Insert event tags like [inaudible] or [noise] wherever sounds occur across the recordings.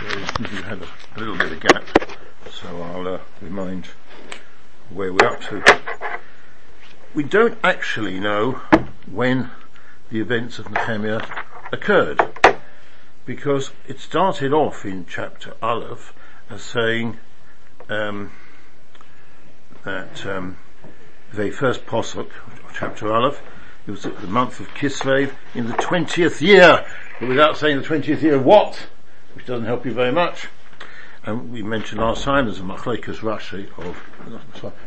we had a, little bit of gap, so I'll uh, remind where we're up to. We don't actually know when the events of Nehemiah occurred, because it started off in chapter Aleph as saying um, that um, the first posuk, chapter Aleph, it was the month of Kislev in the 20th year, but without saying the 20th year what, which doesn't help you very much. And we mentioned last time there's a Machlekas Rashi of,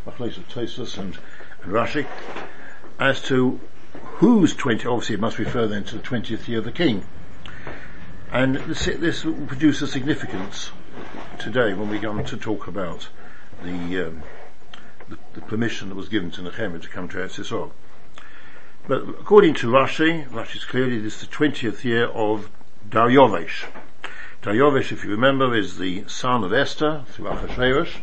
Machlekas of Tosfos and, and Rashi, as to whose 20, obviously it must refer then to the 20th year of the king. And this, this will produce a significance today when we come to talk about the, um, the, the, permission that was given to Nehemiah to come to Eretz. But according to Rashi, Rashi's clearly this is the 20th year of Daryovesh. Daryovesh, if you remember, is the son of Esther through Achashverosh.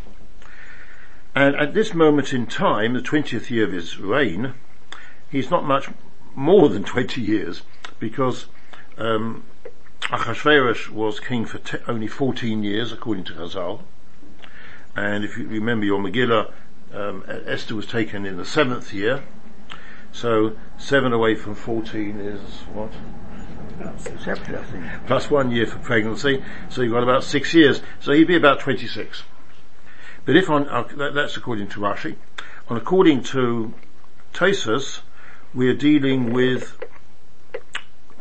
And at this moment in time, the 20th year of his reign, he's not much more than 20 years because um, was king for te- only 14 years, according to Chazal. And if you remember your Megillah, um, Esther was taken in the seventh year, so seven away from 14 is what? Plus one year for pregnancy, so you've got about six years. So he'd be about 26. But if on, uh, that, that's according to Rashi. And according to Tosfos, we are dealing with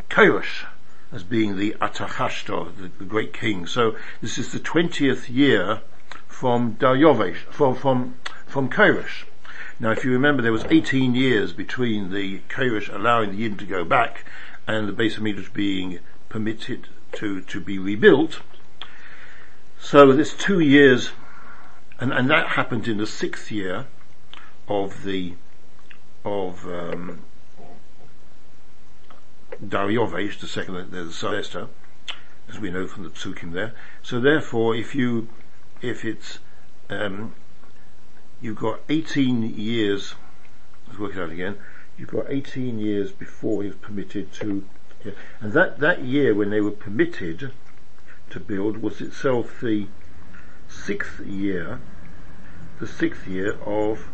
Kairosh as being the Atachashta, the, the, great king. So this is the 20th year from Daryovesh, from, from, from Kairosh. Now, if you remember, there was 18 years between the Kairosh allowing the Yidden to go back and the Beis Hamikdash being permitted to, to be rebuilt. So this two years, and, and that happened in the sixth year of the, of, um, Daryovesh, the second, the Esther, as we know from the psukim there. So therefore, if you, if it's, um, you've got 18 years, let's work it out again, you've got 18 years before he was permitted to, yeah, and that, that year when they were permitted to build was itself the sixth year, the sixth year of,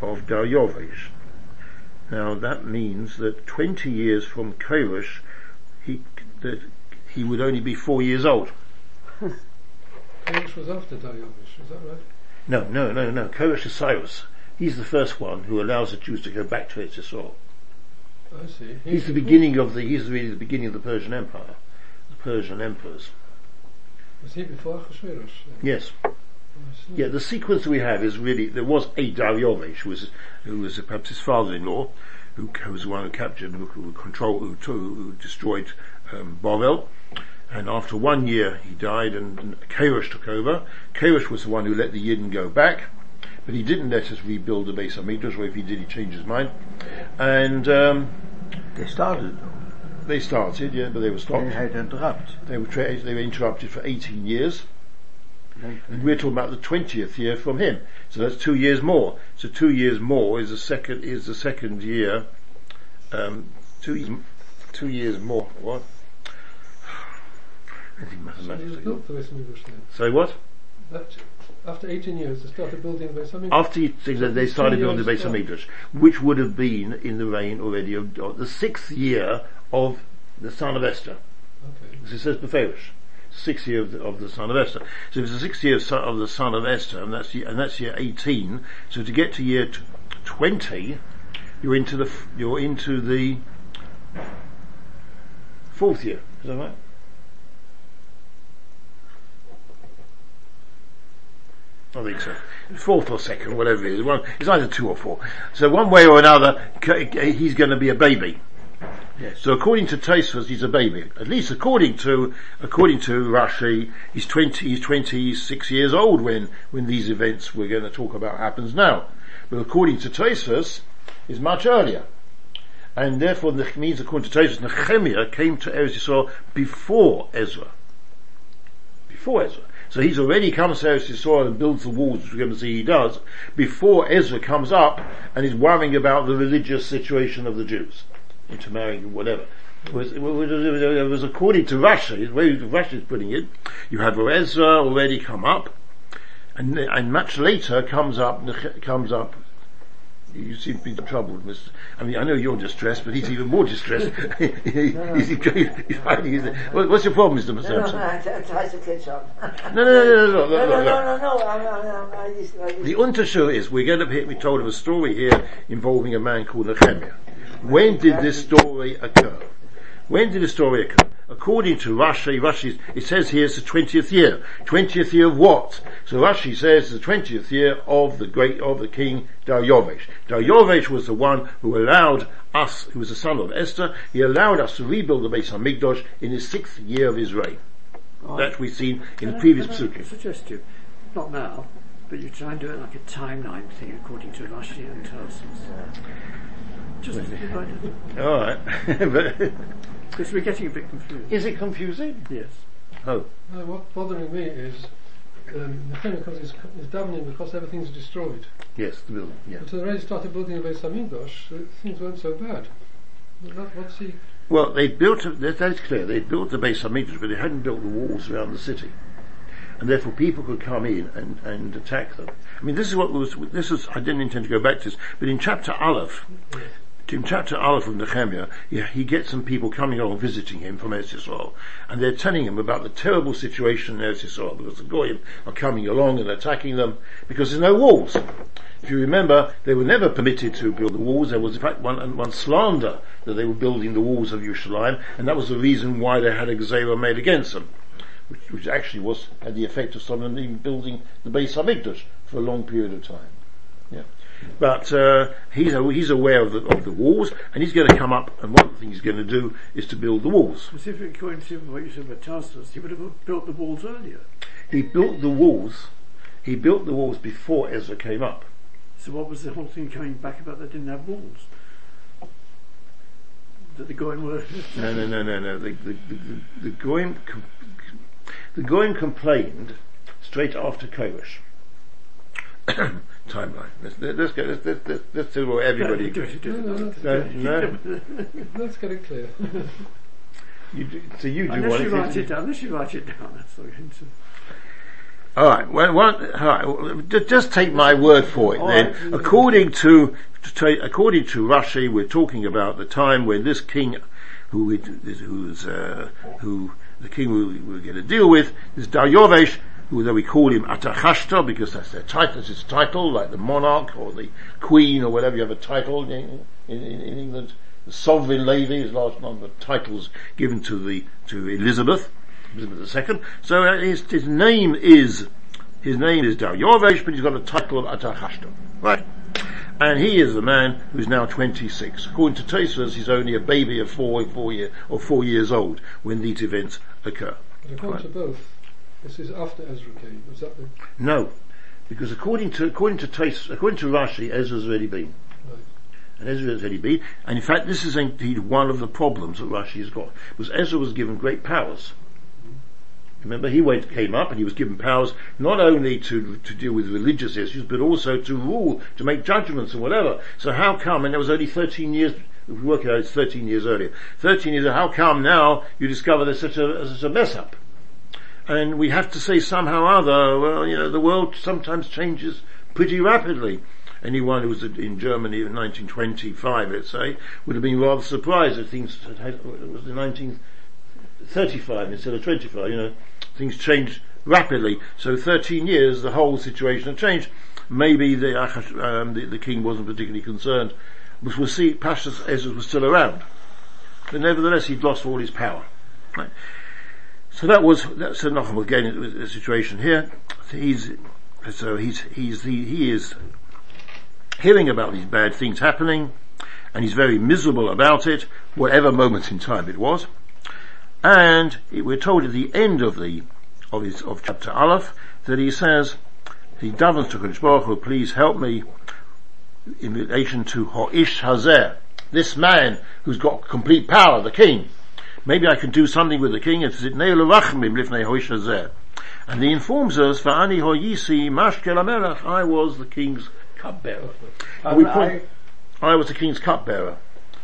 of Daryovesh. Now that means that 20 years from Kairosh, he, that he would only be four years old. Kairosh was after Daryovesh, is that right? No, no, no, no. Kairosh is Cyrus. He's the first one who allows the Jews to go back to Israel. I see. He's, the beginning of the, he's really the beginning of the Persian Empire. The Persian emperors. Was he before Achashverosh? Yes. Yeah, the sequence we have is really, there was a Daryovesh, who was, who was perhaps his father-in-law, who, who was the one who captured, who, who controlled, who, who destroyed um, Bavel. And after one year he died and, and Kairosh took over. Kairosh was the one who let the Yidden go back, but he didn't let us rebuild the Beis Hamikdash, or if he did, he changed his mind. And, um, They started They started, yeah, but they were stopped. They had interrupted. They were, tra- they were interrupted for 18 years. And we're talking about the 20th year from him. So that's two years more. So two years more is the second, is the second year, um, two, two years more, what? [sighs] So what? That, after 18 years, they started building the Beis After they started building the Beis Hamikdash, which would have been in the reign already of, of, the sixth year of the son of Esther. Okay. As it says Beferish sixth year of the, of the, son of Esther. So it's the sixth year of, of the son of Esther, and that's, and that's year 18. So to get to year t- 20, you're into the, you're into the fourth year. Is that right? I think so. Fourth or second, whatever it is. One, it's either two or four. So one way or another, he's going to be a baby. Yes. So according to Tosfos, he's a baby. At least according to according to Rashi, he's twenty he's twenty six years old when when these events we're going to talk about happens now. But according to Tosfos, is much earlier, and therefore the means according to Tosfos, Nehemiah came to Eretz Yisrael before Ezra. Before Ezra. So he's already come to Eretz Yisrael and builds the walls, which we're going to see he does, before Ezra comes up and is worrying about the religious situation of the Jews intermarrying whatever. It was, it was, it was according to Rashi, the way Rashi is putting it, you have Ezra already come up, and, and much later comes up, comes up you seem to be troubled, Mr. I mean, I know you're distressed, but he's even more distressed. [laughs] he, no. he's, he's, he's finding his, what's your problem, Mr. No, no, no, to catch up. No, no, no, no, no, No, no, no, no, no, no. no, no, The Unterschied is, we're going to be, we told of a story here involving a man called Nehemiah. When did this story occur? When did the story occur? According to Rashi, Rashi, it says here it's the 20th year. 20th year of what? So Rashi says the 20th year of the great, of the king Daryovesh. Daryovesh was the one who allowed us, who was the son of Esther, he allowed us to rebuild the Beis HaMikdash in his sixth year of his reign. That we've seen in the I- previous can psukim. suggest you, not now, but you try and do it like a timeline thing according to Rashi and Tosfos. Just Alright. [laughs] but, because we're getting a bit confused. is it confusing? Yes. Oh. No, what's bothering me is um, Nehemiah because is, is davening because everything's destroyed. Yes, the building, yeah. Until they already started building a Beis Hamikdash, uh, things weren't so bad. What, what's he? Well, they built, a- that that is clear, they built the base of Hamikdash, but they hadn't built the walls around the city. And therefore people could come in and, and attack them. I mean, this is what was, this is, I didn't intend to go back to this, but in chapter Aleph, in chapter Aleph of Nehemiah, he, he gets some people coming along visiting him from Eretz Yisrael, and they're telling him about the terrible situation in Eretz Yisrael, because the Goyim are coming along and attacking them, because there's no walls. If you remember, they were never permitted to build the walls. There was in fact one, one slander that they were building the walls of Yerushalayim, and that was the reason why they had a gazera made against them, which, which actually was had the effect of someone even building the base of Hamikdash for a long period of time. Yeah. But uh, he's he's aware of the of the walls, and he's going to come up. And one of the things he's going to do is to build the walls. Specifically according to what you said about Tosfos, he would have built the walls earlier. He built the walls. He built the walls before Ezra came up. So what was the whole thing coming back about they didn't have walls? That the going were No, no, no, no, no. The the the, the, the Goyim the Goyim complained straight after Koresh. [coughs] Timeline. Let's, let's go. Let's, let's, let's, let's do what everybody. do it, do it, No, no, do. No, no. [laughs] Let's get it clear. [laughs] You do, so you do Unless what you it write it down, unless you write it down, that's all you're into. All right. Well, one, all right. Just take my word for it. All then, right. according to, to ta- according to Rashi, we're talking about the time when this king, who who's uh, who the king we, we're going to deal with, is Daryovesh, who though we call him Atachashta because that's their title, that's his title, like the monarch or the queen or whatever. You have a title in, in, in England. The sovereign lady is large number of titles given to the to Elizabeth. Elizabeth II. So uh, his, his name is, his name is Daryovesh, but he's got a title of Atachashta. Right? And he is the man who's now 26. According to Tosfos, he's only a baby of four, four year, or four years old when these events occur. But according to both, this is after Ezra came. Was that the No. Because according to, according to Tos, according to Rashi, Ezra's already been. right? And Ezra has already been. And in fact, this is indeed one of the problems that Rashi has got. Because Ezra was given great powers. Remember, he went, came up and he was given powers not only to, to deal with religious issues, but also to rule, to make judgments and whatever. So how come, and it was only 13 years, if we work it out, it's 13 years earlier. 13 years, how come now you discover there's such a, such a mess up? And we have to say somehow or other, well, you know, the world sometimes changes pretty rapidly. Anyone who was in Germany in 1925, let's say, would have been rather surprised if things had, had it was in 1935 instead of 25, you know, things changed rapidly. So 13 years, the whole situation had changed. Maybe the, um, the, the king wasn't particularly concerned. But we'll see, Pashas Ezra was still around. But nevertheless, he'd lost all his power. Right. So that was, that's enough again, it was the situation here. He's, so he's, he's, he, he is hearing about these bad things happening, and he's very miserable about it, whatever moment in time it was. And we're told at the end of the, of his, of chapter Aleph, that he says, he davens to Kodesh Baruch Hu, please help me in relation to Ho'ish Hazer, this man who's got complete power, the king. Maybe I can do something with the king. It's Zitnei L'Rachmim Lifnei Ho'ish Hazer. And he informs us, Va'ani Ho'yisi Mashkel HaMelech, I was the king's cupbearer. And we I- point, I was the king's cupbearer.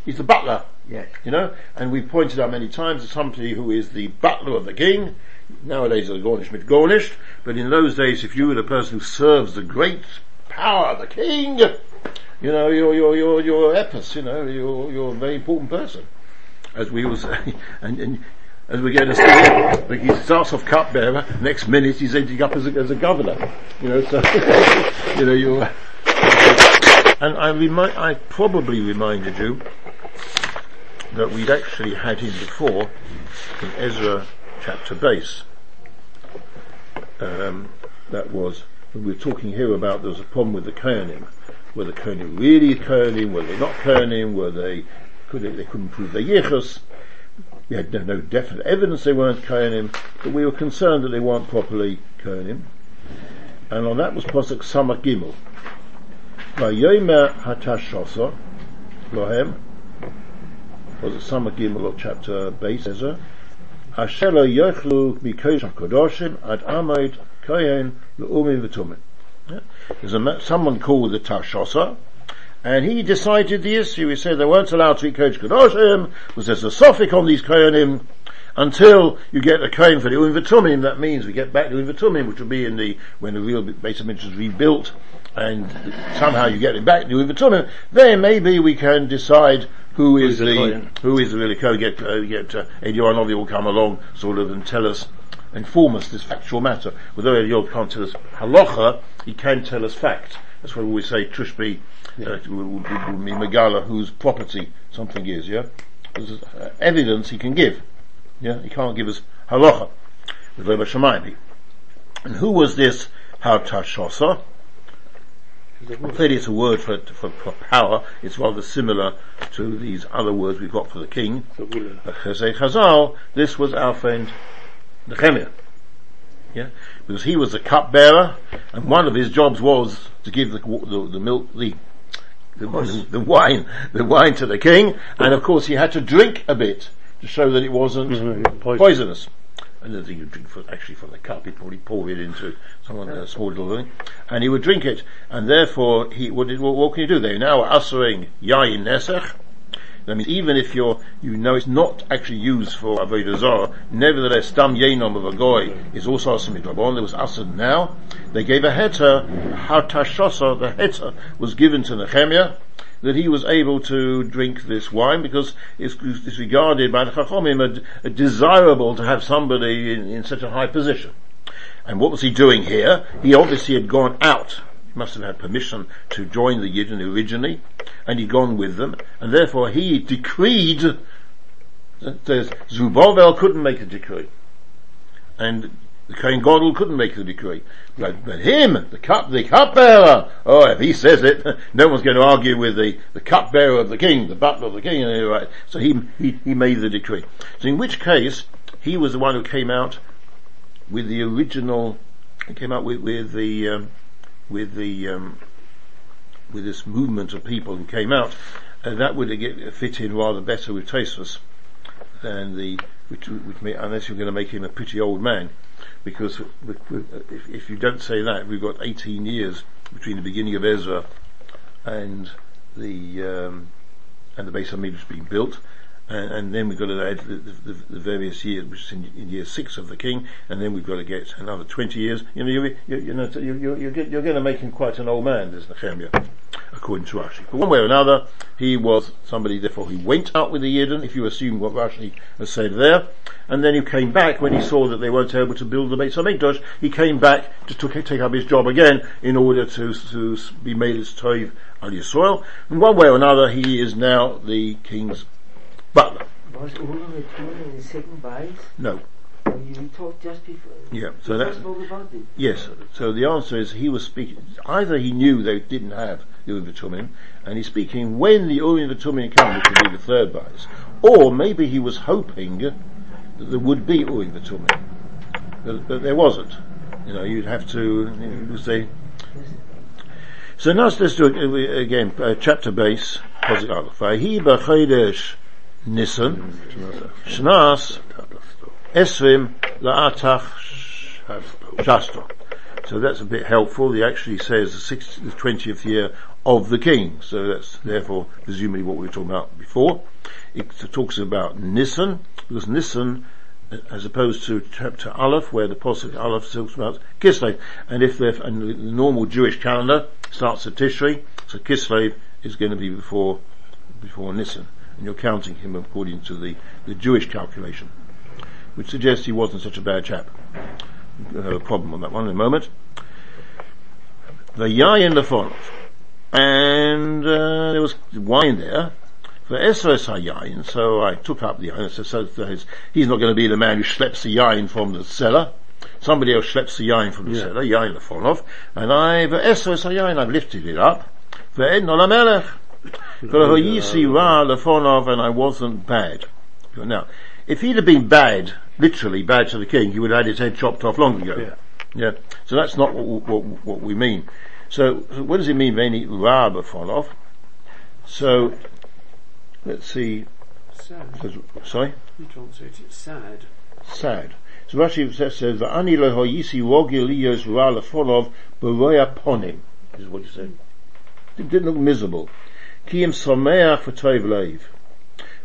He's the butler, Yes. You know, and we've pointed out many times that somebody who is the butler of the king, nowadays the Gornish mit but in those days if you were the person who serves the great power of the king, you know, you're, you're, you're, you're epis, you know, you're, you're a very important person. As we will say, [laughs] and, and as we're going to see, like he starts off cupbearer, next minute he's ending up as a, as a governor. You know, so, [laughs] you know, you're, and I remind, I probably reminded you that we'd actually had him before in Ezra chapter Beis. Um, that was, we are talking here about there was a problem with the Kohanim. Were the Kohanim really Kohanim? Were they not Kohanim? Were they, could they, they couldn't prove their yichus? We had no, no definite evidence they weren't Kohanim, but we were concerned that they weren't properly Kohanim. And on that was Pasuk Samach Gimel. Hatashosa, Lohem, was it Samach Gimel chapter Beis? Asher yochlu mikodesh hakodoshim ad amoid kohen le'umim v'tumim. There's a, someone called the Tashosa, and he decided the issue. He said they weren't allowed to eat Kodesh Kedoshim, because there's a suffix on these Kohanim, until you get the Kohen for the Uim that means we get back to Uim which will be in the, when the real base of is rebuilt, and somehow you get it back to Uim V'tumim, then maybe we can decide who is Who's the the, who is the really Kohen, get, uh, get, uh, Eliyahu will come along, sort of, and tell us, inform us this factual matter. Although Eliyahu can't tell us halacha, he can tell us fact. That's why we always say Tushbi, uh, will be Megala whose property something is, yeah? There's uh, evidence he can give. Yeah, he can't give us halacha. With Rebbe Shemaim. And who was this Hartashosa? Clearly it's a word for, for, for power. It's rather similar to these other words we've got for the king. So we'll, But Chesed Chazal, this was our friend Nehemiah. Yeah? Because he was the cupbearer, and one of his jobs was to give the, the, the milk, the, the, the wine, the wine to the king, and of course he had to drink a bit to show that it wasn't Mhm, poison. poisonous. And the thing you drink for, actually from the cup, he'd probably pour it into someone, a small little thing, and he would drink it, and therefore he, what, did, what, what can you do? They now are ushering yain nesech, that means even if you're, you know it's not actually used for Avodah Zarah, nevertheless, Dam Yenom of a Goy is also Asim Midrabon, there was Asad now. They gave a heter, Hartashosa, the heter was given to Nehemiah, that he was able to drink this wine because it's, it's regarded by the Chachomim a, a desirable to have somebody in, in such a high position. And what was he doing here? He obviously had gone out. He must have had permission to join the Yidden originally, and he'd gone with them, and therefore he decreed that Zerubbabel couldn't make a decree. And the Kohen Gadol couldn't make the decree. But, but him, the cup, the cupbearer, oh, if he says it, [laughs] no one's going to argue with the, the cupbearer of the king, the butler of the king, right. So he, he, he made the decree. So in which case, he was the one who came out with the original, he came out with, with the, um, with the, um, with this movement of people who came out, and that would fit in rather better with Tosfos than the, which, which may, unless you're going to make him a pretty old man, because if, if you don't say that, we've got 18 years between the beginning of Ezra and the, um, and the base of Midrash being built, and, and then we've got to add the, the, the various years, which is in, in year six of the king, and then we've got to get another 20 years. You know, you, you, you know, you, you, you're, you're going to make him quite an old man, this Nehemiah, according to Rashi. But one way or another, he was somebody, therefore he went out with the Yidden, if you assume what Rashi has said there, and then he came back when he saw that they weren't able to build the Beit HaMikdash, he came back to took, take up his job again in order to, to be made as Toiv al Yisrael. And one way or another, he is now the king's butler. Was V'Tumim in the second bite? No. You talked just before? Yeah, so that's, just spoke about yes, so the answer is he was speaking, either he knew they didn't have Urim V'Tumim, and he's speaking when the Urim V'Tumim come, which would be the third bias, or maybe he was hoping that there would be Urim V'Tumim, but, but there wasn't. You know, you'd have to, you say, so now let's do it again, uh, chapter Beis. Vahi b'chodesh Nisan, Shnas, Esrim la'atach Shasto. So that's a bit helpful. He actually says the, 60, the 20th year of the king. So that's therefore presumably what we were talking about before. It talks about Nissan, because Nissan, as opposed to chapter Aleph, where the Pasuk Aleph talks about Kislev, and if the and the normal Jewish calendar starts at Tishri, so Kislev is going to be before, before Nisan, and you're counting him according to the, the Jewish calculation, which suggests he wasn't such a bad chap. We'll have a problem on that one in a moment. The Yayin Lefonov. And, uh, there was wine there. For Esres HaYayin, so I took up the yayin, so, he's, not going to be the man who schleps the yain from the cellar. Somebody else schleps the yain from the Yeah. cellar, yayin lefonov, and I, for Esres HaYayin, I've lifted it up. For Edna Lamelech. For [laughs] Hoyisi Ra lefonov, and I wasn't bad. Now, if he'd have been bad, literally bad to the king, he would have had his head chopped off long ago. Yeah. Yeah. So that's not what, what, what we mean. So, so what does it mean, Veni Ra lefonov? So, let's see, Sad. sorry? You translate it sad. sad. So Rashi says, says "Va'ani lo hoyisi rogil liyos ra lefonov b'roya ponim." This is what he said. It didn't look miserable. Ki im someach v'toiv leiv.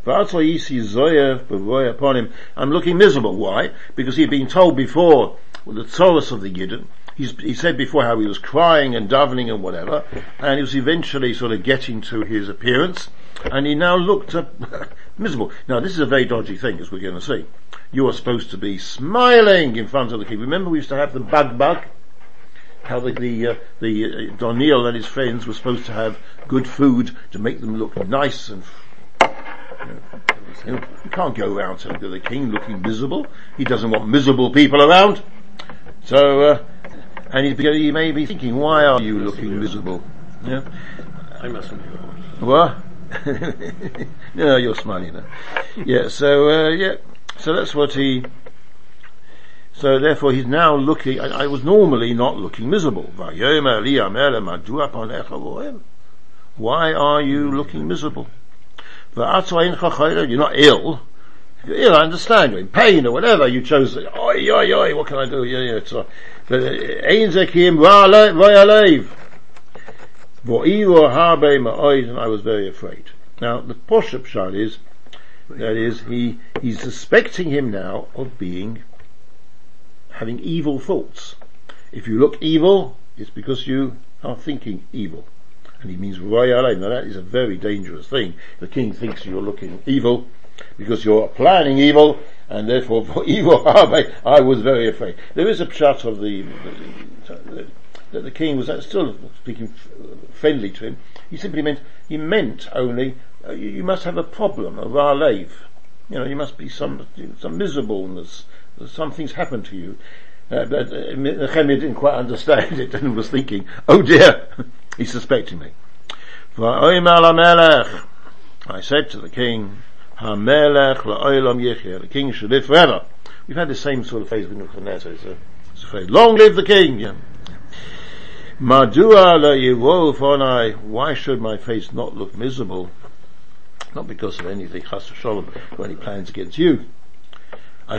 Va'at hoyisi zoyev b'roya ponim. I'm looking miserable. Why? Because he'd been told before with the Taurus of the Yidden. He's, he said before how he was crying and davening and whatever, and he was eventually sort of getting to his appearance, and he now looked uh, [laughs] miserable. Now this is a very dodgy thing, as we're going to see. You are supposed to be smiling in front of the king. Remember we used to have the bug bug? How the, the, uh, the uh, and his friends were supposed to have good food to make them look nice and you, know, you can't go around to the king looking miserable. He doesn't want miserable people around. So, uh, and he, he may be thinking, why are you looking miserable? Yeah. I mustn't be. What? [laughs] no, you're smiling now. Yeah, so, uh, yeah, so that's what he, so therefore he's now looking, I, I was normally not looking miserable. Vayomer li amele madua panecha. Why are you looking miserable? Va'ato eincha chayre, You're not ill. You're ill, I understand. You're in pain or whatever. You chose, oi, oi, oi, what can I do? Yeah, yeah, it's, royalev. Harbe ma'oid, and I was very afraid. Now, the Poshup shot is, that is, he, he's suspecting him now of being, having evil thoughts. If you look evil, it's because you are thinking evil. And he means royale. Now that is a very dangerous thing. The king thinks you're looking evil because you're planning evil, and therefore for [laughs] evil harbe, I was very afraid. There is a pshat of the, the, that the king was still speaking friendly to him. He simply meant he meant only uh, you, you must have a problem, a ralev. You know, you must be some some miserableness. Something's happened to you. Uh, but uh, didn't quite understand it and was thinking, "Oh dear, [laughs] he's suspecting me." I said to the king, "Hamelech la'olam yichya." The king should live forever. We've had the same sort of phrase with Nebuchadnezzar. It's a, it's a phrase. Long live the king! Madua yivofonai, why should my face not look miserable? Not because of anything chas v'sholom, or any plans against you. The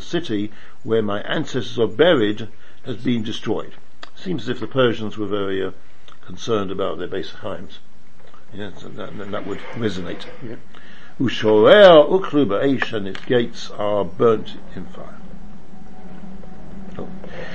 city where my ancestors are buried has been destroyed. Seems as if the Persians were very uh, concerned about their base heims. Yes, and that, that would resonate. Yeah. Ushorer ukru ba'esh, and its gates are burnt in fire.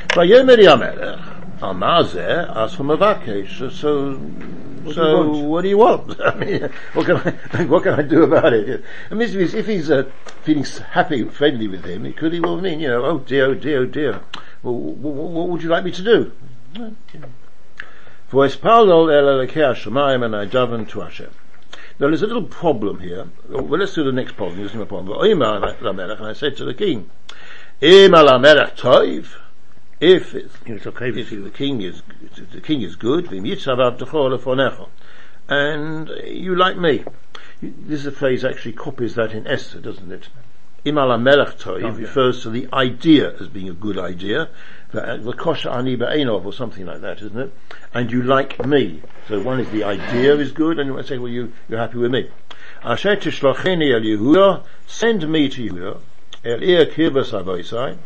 Vayomer Yamelech, Amazeh, asked for Mavakesh, so, What do so want? what do you want? [laughs] I mean, what can I, [laughs] what can I do about it? I mean, if he's, uh, feeling happy, friendly with him, it could he well mean, you know, oh dear, oh dear, oh dear. Well, what would you like me to do? Well. For Espalol el Elokei Hashemayim and I daven to Hashem. Now there's a little problem here. Well, let's do the next problem. There's no problem. And I said to the king, toiv, if it's, It's okay if the king is the king is good, v'im yitzav avdecho lefonecho, and you like me. This is a phrase actually copies that in Esther, doesn't it? Imal melech toiv Oh, refers to the idea as being a good idea, the kosher ani ba'enov or something like that, isn't it? And you like me. So one is the idea is good, and you might say, well, you you're happy with me. Asher tishlocheni el Yehuda, send me to Yehuda, el ir kirbas avoisai,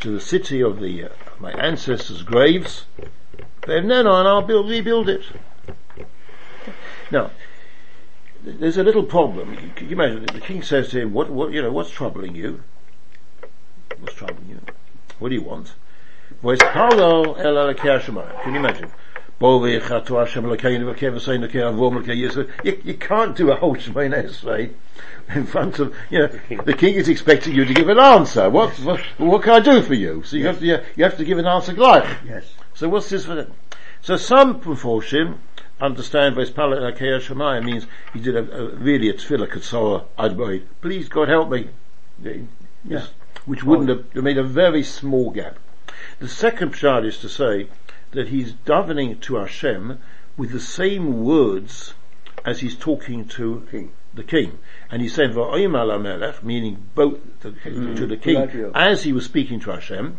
to the city of the uh, my ancestors' graves, and then on I'll build, rebuild it. Now, there's a little problem. You can you imagine the king says to him, "What, what, you know, what's troubling you? What's troubling you? What do you want?" Voice, "Hello, Ella Can you imagine? You, you can't do a whole Esrei in front of, you know, the king is expecting you to give an answer. What, what, what can I do for you? So you have to, you have to give an answer gleich. Yes. So what's this for them? So some Mephoshim understand Vespalat Akeya Shemaya means he did a, a really a tefillah katsora adboid. Please God help me. Yes. Which wouldn't have made a very small gap. The second pshat is to say that he's davening to Hashem with the same words as he's talking to King. The king. And he said, Va'oim melech, meaning both the, Mm. to the king, as he was speaking to Hashem,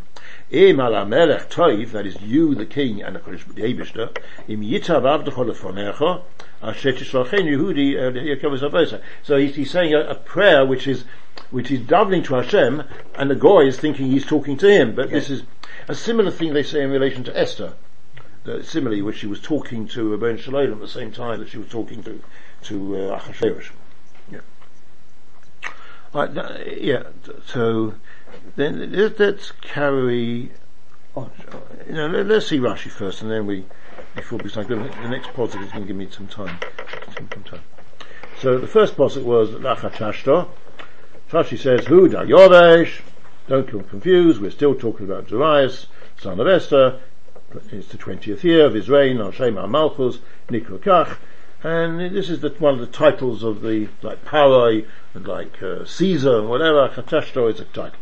Im ala melech toiv, that is you, the king, and the the Eibishter, im yitav avdecho lefonecha, asher tishlachem Yehudi, uh. So he's, he's saying a, a prayer which is, which is davening to Hashem, and the guy is thinking he's talking to him, but this is a similar thing they say in relation to Esther. Uh, similarly, which she was talking to Ben Shalom at the same time that she was talking to, to uh, Achashverosh. Right, uh, yeah, so, then let- let's carry on. You know, let, us see Rashi first and then we, before we start, the next posik is going to give me some time. Some, time. So the first posik was Lachachashta. Rashi says, Who da Yovesh. Don't get confused, we're still talking about Darius, son of Esther. It's the 20th year of his reign, Hashem Malchus, Nikla Kach. And this is the, one of the titles of the, like Parai, and like uh, Caesar and whatever, Chatashto is a title.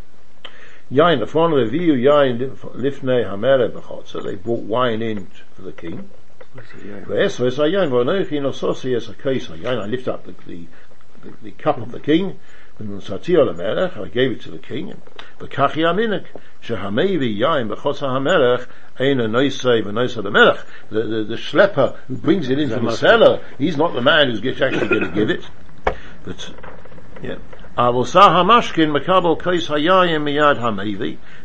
Yain, the front of the view, Yain Lifnei Hamere Bechot. So they brought wine in for the king. V'esra es hayayin, v'anochi es hakais hayayin. I lift up the, the, the, the cup of the king, I gave it to the king. The, the, the schlepper who brings it in from the cellar, he's not the man who's actually going to give it. But, yeah.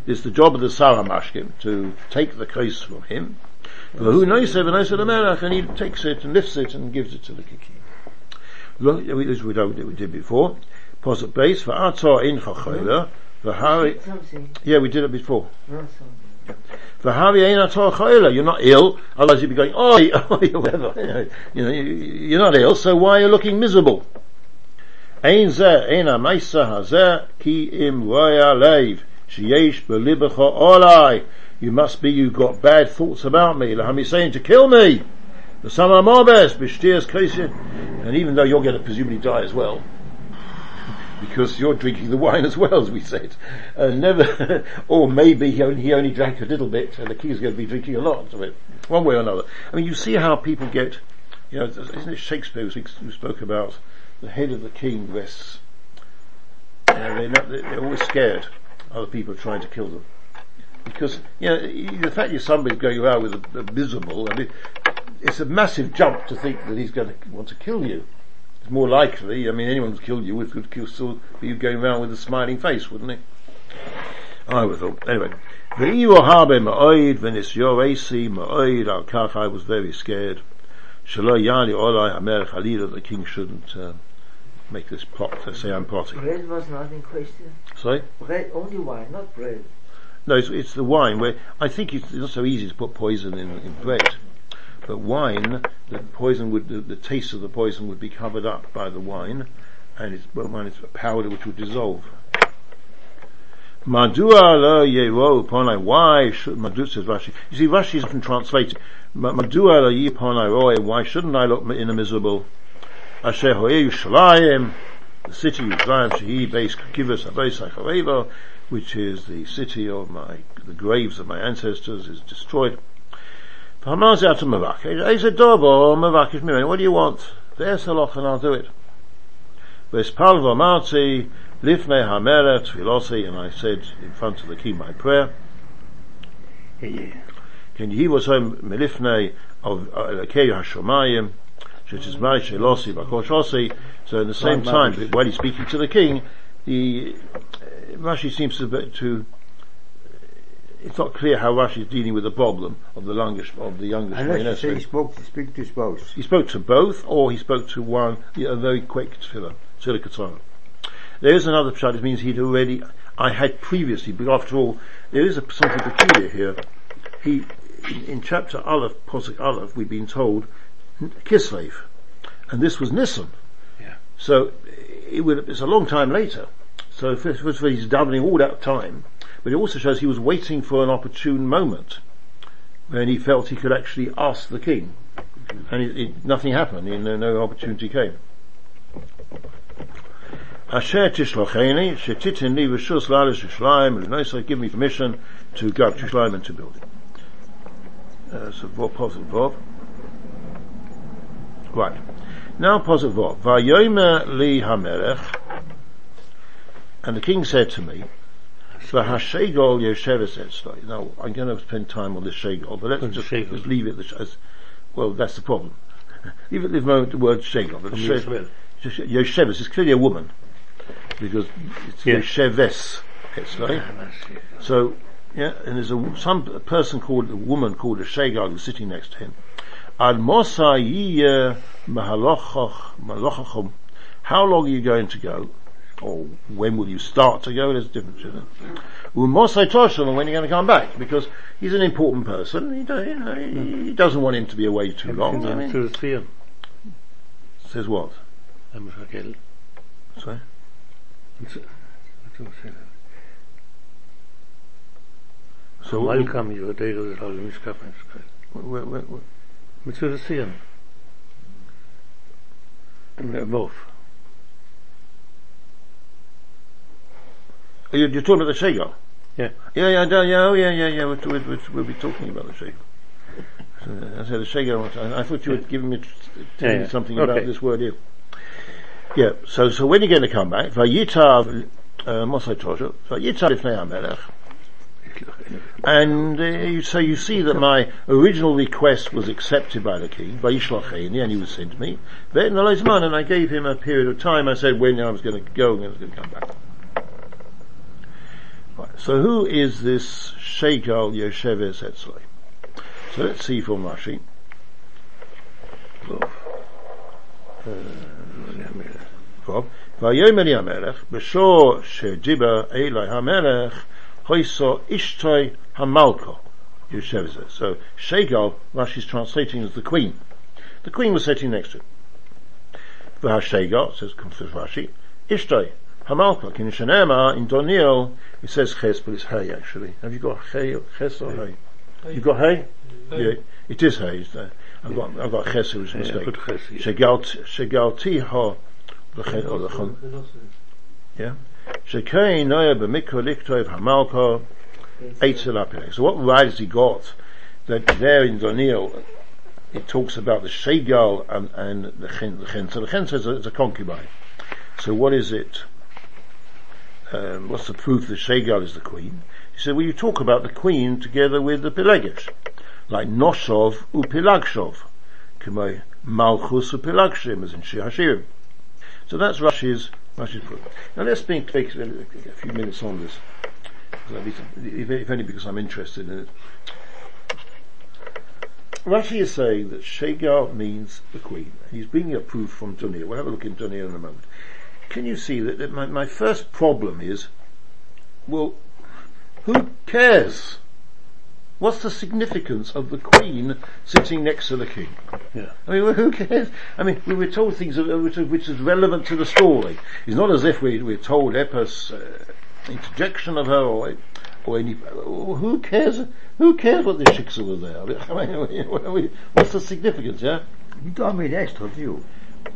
It's the job of the Sar hamashkin to take the case from him. And he takes it and lifts it and gives it to the king. This we we did before. Posit base for atzar in chachola. For Harry, yeah, we did it before. not something. For Harry ain't atzar chachola. You're not ill, otherwise you'd be going, oh, [laughs] whatever. You know, you- you're not ill, so why are you looking miserable? Ein zeh, ein amaisa hazeh, ki im roya leiv, sheyesh belibecha olai. You must be, you've got bad thoughts about me. Lahami saying to kill me. The summer mobes, bishtias kaisin. And even though you're going to presumably die as well, because you're drinking the wine as well, as we said. Uh, never, [laughs] or maybe he only, he only drank a little bit, and the king's going to be drinking a lot of it, one way or another. I mean, you see how people get, you know, isn't it Shakespeare who spoke about the head of the king rests? You know, they're, not, they're always scared other people are trying to kill them. Because, you know, the fact that somebody's going around with a, a miserable, I mean, it's a massive jump to think that he's going to want to kill you. It's more likely, I mean, anyone who's killed you would, kill, still be going around with a smiling face, wouldn't he? I would thought. Anyway. Ve'iyu habe ma'oid v'nisyor esi ma'oid al kach I was very scared. Shalo yani olai hamelech halila the king shouldn't uh, make this plot to say I'm plotting. Bread was not in question. Sorry? Bread, only wine, not bread. No, it's, it's the wine where I think it's not so easy to put poison in, in bread. But wine, the poison would, the, the taste of the poison would be covered up by the wine, and it's, well, is a powder which would dissolve. Madua lo why should, Madua says Rashi, you see Rashi is often translated, Madua lo why shouldn't I look in a miserable? Asher hoye the city of Yerushalayim, shehi ha'charevo, which is the city of my, the graves of my ancestors is destroyed. Hamaz out to Mavakish. He said, Dobo, Mirin, what do you want? There's a loch and I'll do it. Vespal Vamarti, Lifnei Hameret, Tfilosi, and I said in front of the king my prayer. Can hear what's home, Melifnei of Elokei Hashomayim, Shetismai Shelosi, Bakoshosi. So in the same time, while he's speaking to the king, the, uh, Rashi seems to, to it's not clear how Rashi is dealing with the problem of the youngest of the youngest Unless he spoke to speak to both. He spoke to both, or he spoke to one, yeah, a very quick tefillah, tefillah. There is another pshat, it means he'd already, I had previously, but after all, there is a, something peculiar here. He, in, in chapter Aleph, Posuk Aleph, we've been told, Kislev. And this was Nissan. Yeah. So, it would, it's a long time later. So, first first of all, he's doubling all that time, but it also shows he was waiting for an opportune moment when he felt he could actually ask the king. And it, it, nothing happened, and no, opportunity came. Asher tishlocheni, shetitin li v'shus Yishlayim, l'noisa, give me permission to go up to Yishlayim and to build it. Uh, so, positive Vov? Right. Now positive Vov. Vayomer li hamelech, and the king said to me, V'hashegol yosheves etzloi. Now, I'm going to spend time on this shegol, but let's just, just leave it as, well, that's the problem. [laughs] leave it the moment the word shegol. Yosheves is clearly a woman, because it's Yeah. Yosheves etzloi. So, yeah, and there's a, some a person called, a woman called a Shegal who's sitting next to him. Ad Mosa yiyeh mahalochach-. How long are you going to go? Or when will you start to go? There's a difference, isn't it? Umosai Toshel, and when you're going to come back? Because he's an important person. He, you know, he, he doesn't want him to be away too long. I mean, To the Sion. says what? Sorry? So, Welcome you, they go to the where, where, To Sion. Both. Oh, you- You're talking about the Shegal? Yeah. Yeah, yeah, yeah, yeah, oh, yeah, yeah, yeah. We'll, we'll, we'll, be talking about the Shegal. So, I said the Shegal. I, I thought you were giving me, Yeah, yeah. something Okay. about this word here. Yeah. So, so when are you're going to come back, Vayitav, uh, Mosai Tosha, Vayitav Lifnei HaMelech, and uh, you- so you see that my original request was accepted by the king, Vayishlacheni, and he was sent to me. Aleizman, and I gave him a period of time. I said when I was going to go and I was going to come back. Right, so who is this Sheikal Yosheves Etzloi? So let's see from Rashi. Vayomer uh, Yamelech, B'shor shediba Eloi Hamelech, Hoiso Ishtoi Hamalko, Yosheves. So Shegal, Rashi's translating as the queen. The queen was sitting next to him. V'hashegal, says, to Rashi, Ishtoi Hamalko, in Shanema, in Doniel, it says Ches, but it's Hay actually. Have you got Hay, Ches or Hay? You got Hay? Yeah, it is Hay. It's there. I've got, I've got Ches, it was a Yeah, mistake. good chesed. Shegalt, Shegalti ha, l'chen- or l'chen- yeah? Shekei noya b'mikro liktov hamalko, eitzel apelek. So what right has he got that there in Doniel, it talks about the Shegal and, and the Chen, the Chen. So the Chen says it's a concubine. So what is it? Um, what's the proof that Shegal is the queen? He said, well you talk about the queen together with the Pelegish. Like Noshov upilagshov. K'may Malchus upilagshim, as in Shir. So that's Rashi's, Rashi's proof. Now let's think, take a, a few minutes on this. If, only because I'm interested in it. Rashi is saying that Shegal means the queen. He's bringing a proof from Dunia. We'll have a look in Dunia in a moment. Can you see that, that my, my first problem is, well, who cares? What's the significance of the queen sitting next to the king? Yeah. I mean, well, who cares? I mean, we were told things which, which is relevant to the story. It's not as if we, we're told Epos uh, interjection of her or, or any, who cares? Who cares what the shiksa was there? I mean, [laughs] what are we- what's the significance, yeah? You told me next, don't you?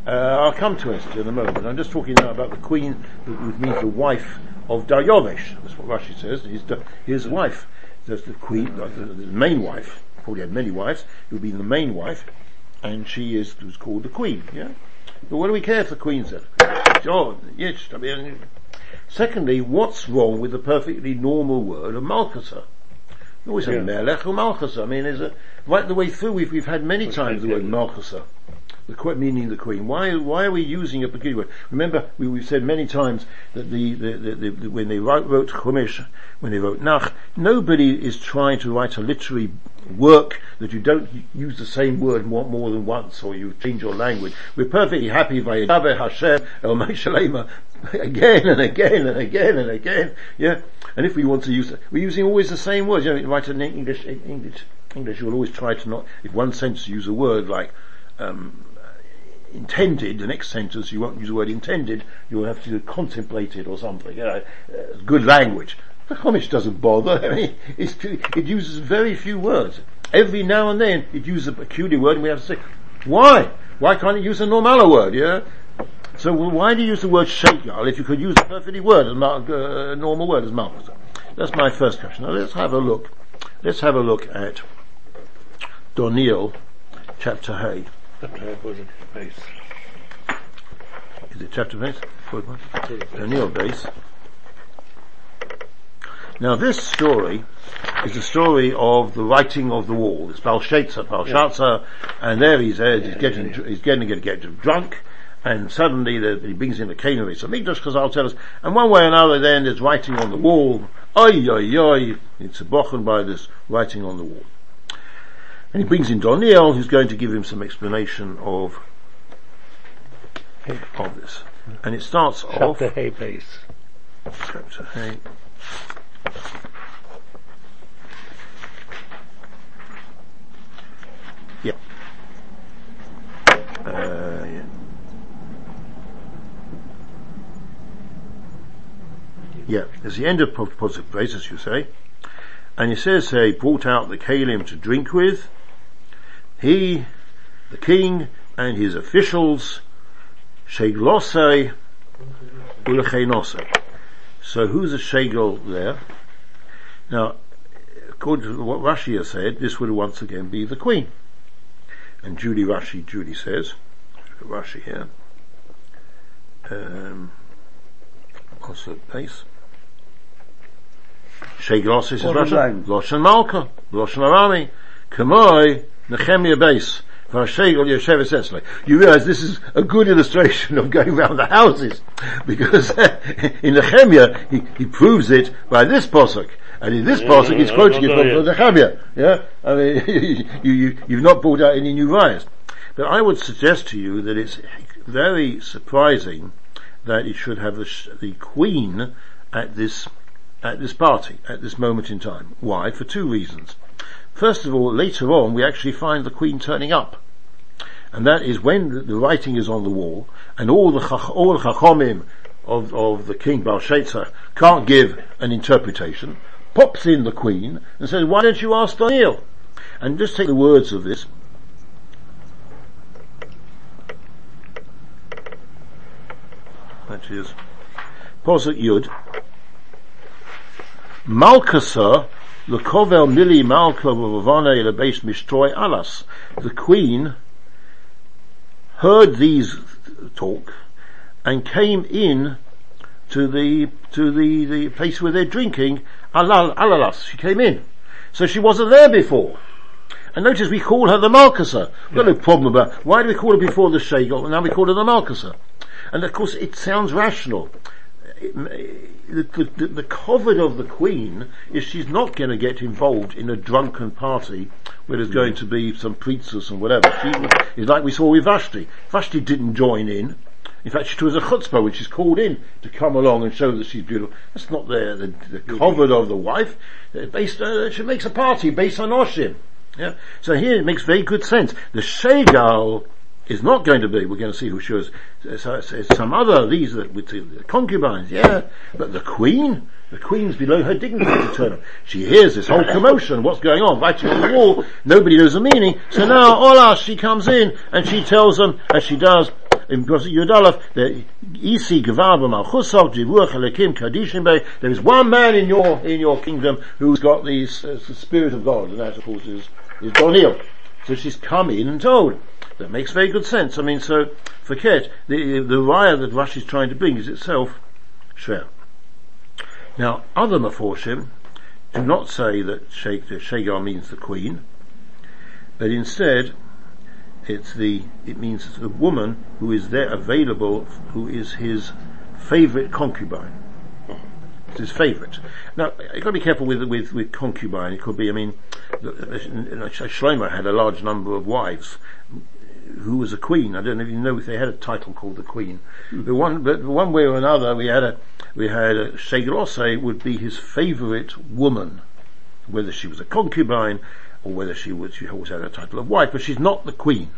Uh, I'll come to Esther in a moment. I'm just talking now about the queen, which means the wife of Daryovesh. That's what Rashi says. His, his wife. There's the queen, like the, the main wife. Probably had many wives. It would be the main wife, and she is was called the queen. Yeah. But what do we care if the queen's there? Sure, yes. I mean, secondly, what's wrong with the perfectly normal word of Malchasa? We always have Yeah. Melech or Malchasa. I mean, is it right the way through? We've we've had many times the word Malchasa. The meaning the queen. Why, why are we using a peculiar word? Remember, we, we've said many times that the, the, the, the, when they wrote, wrote Chumash, when they wrote Nach, nobody is trying to write a literary work that you don't use the same word more, more than once or you change your language. We're perfectly happy by Yahweh Hashem El Meshalema [laughs] again and again and again and again. Yeah. And if we want to use it, we're using always the same words. You know, write in English, English, English, you'll always try to not, if one sentence use a word like, um, intended, the next sentence you won't use the word intended, you'll have to contemplate it or something, you know, uh, good language. The Chumash doesn't bother, [laughs] I mean, it uses very few words. Every now and then it uses a peculiar word and we have to say, why? Why can't it use a normal word, yeah? So well, why do you use the word shegal if you could use a perfectly word, a uh, normal word as Malchus? That's my first question. Now let's have a look. Let's have a look at Doniel, chapter Hay. Chapter was it base. Is it chapter base? Daniel base. Now this story is the story of the writing of the wall. It's Belshazzar, Belshazzar, and there he's, uh, he's getting, he's getting, getting, getting drunk, and suddenly the, he brings in the canary. So Mikdash Chazal tell us, and one way or another then there's writing on the wall. Oi, oi, oi. It's broken by this writing on the wall. And he brings in Doniel, who's going to give him some explanation of, of this. And it starts off, Chapter hay base. chapter eight. Yeah. Uh, yeah. Yeah, it's the end of po- positive praise, as you say. And he says he brought out the kalim to drink with. He, the king, and his officials, sheglosei ulecheinosei. So who's a shegel there? Now, according to what Rashi has said, this would once again be the queen. And Judy Rashi, Judy says, Rashi here, um, also base. Sheglos is What Russian. line? Loshan Malka, Loshan Arami, Kamoi, Nehemiah base. Vashegel Yesheves Esley. You realize this is a good illustration of going around the houses, [laughs] because [laughs] in Nehemiah he, he proves it by this posuk, and in this posuk he's quoting it from, from Nehemiah. Yeah, I mean [laughs] you, you you've not brought out any new riots, but I would suggest to you that it's very surprising that it should have the, sh- the queen at this at this party at this moment in time. Why? For two reasons. First of all, later on, we actually find the queen turning up. And that is when the, writing is on the wall, and all the, chach, all chachomim of, of the king Belshazzar can't give an interpretation, pops in the queen and says, why don't you ask Daniel? And just take the words of this. That is, Posuk Yud. Malkasa Lekovel Mili Malka Vavane Lebeis Mishtroy Alas. The queen heard these talk and came in to the to the, the place where they're drinking alal alalas. She came in. So she wasn't there before. And notice we call her the Malkasa. We've got no problem about why do we call her before the Shegel and now we call her the Malkasa? And of course it sounds rational. The, the, the covet of the queen is she's not going to get involved in a drunken party where there's going to be some preachers and whatever. She is like we saw with Vashti. Vashti didn't join in. In fact, she was a chutzpah when she's called in to come along and show that she's beautiful. That's not the, the, the covet of the wife. Based, uh, she makes a party based on Oshim. Yeah. So here it makes very good sense. The Shegal is not going to be, we're going to see who shows some other, these with the concubines, yeah, but the queen, the queen's below her dignity to turn up. She hears this whole commotion, what's going on, writing on the wall, nobody knows the meaning, so now, Ola, she comes in, and she tells them, as she does, in Yudalef, that Isi Kadishim there is one man in your, in your kingdom who's got the, uh, the Spirit of God, and that of course is, is Doniel. So she's come in and told. That makes very good sense. I mean, so, forget, the, the raya that Rashi's trying to bring is itself shver. Now, other Meforshim do not say that Shegal means the queen, but instead, it's the, it means the woman who is there available, who is his favorite concubine. It's his favorite. Now, you've got to be careful with, with, with concubine. It could be, I mean, Shlomo had a large number of wives who was a queen. I don't know if you know if they had a title called the queen. The one, but one way or another, we had a, we had a Sheglose would be his favorite woman, whether she was a concubine or whether she was, she always had a title of wife, but she's not the queen.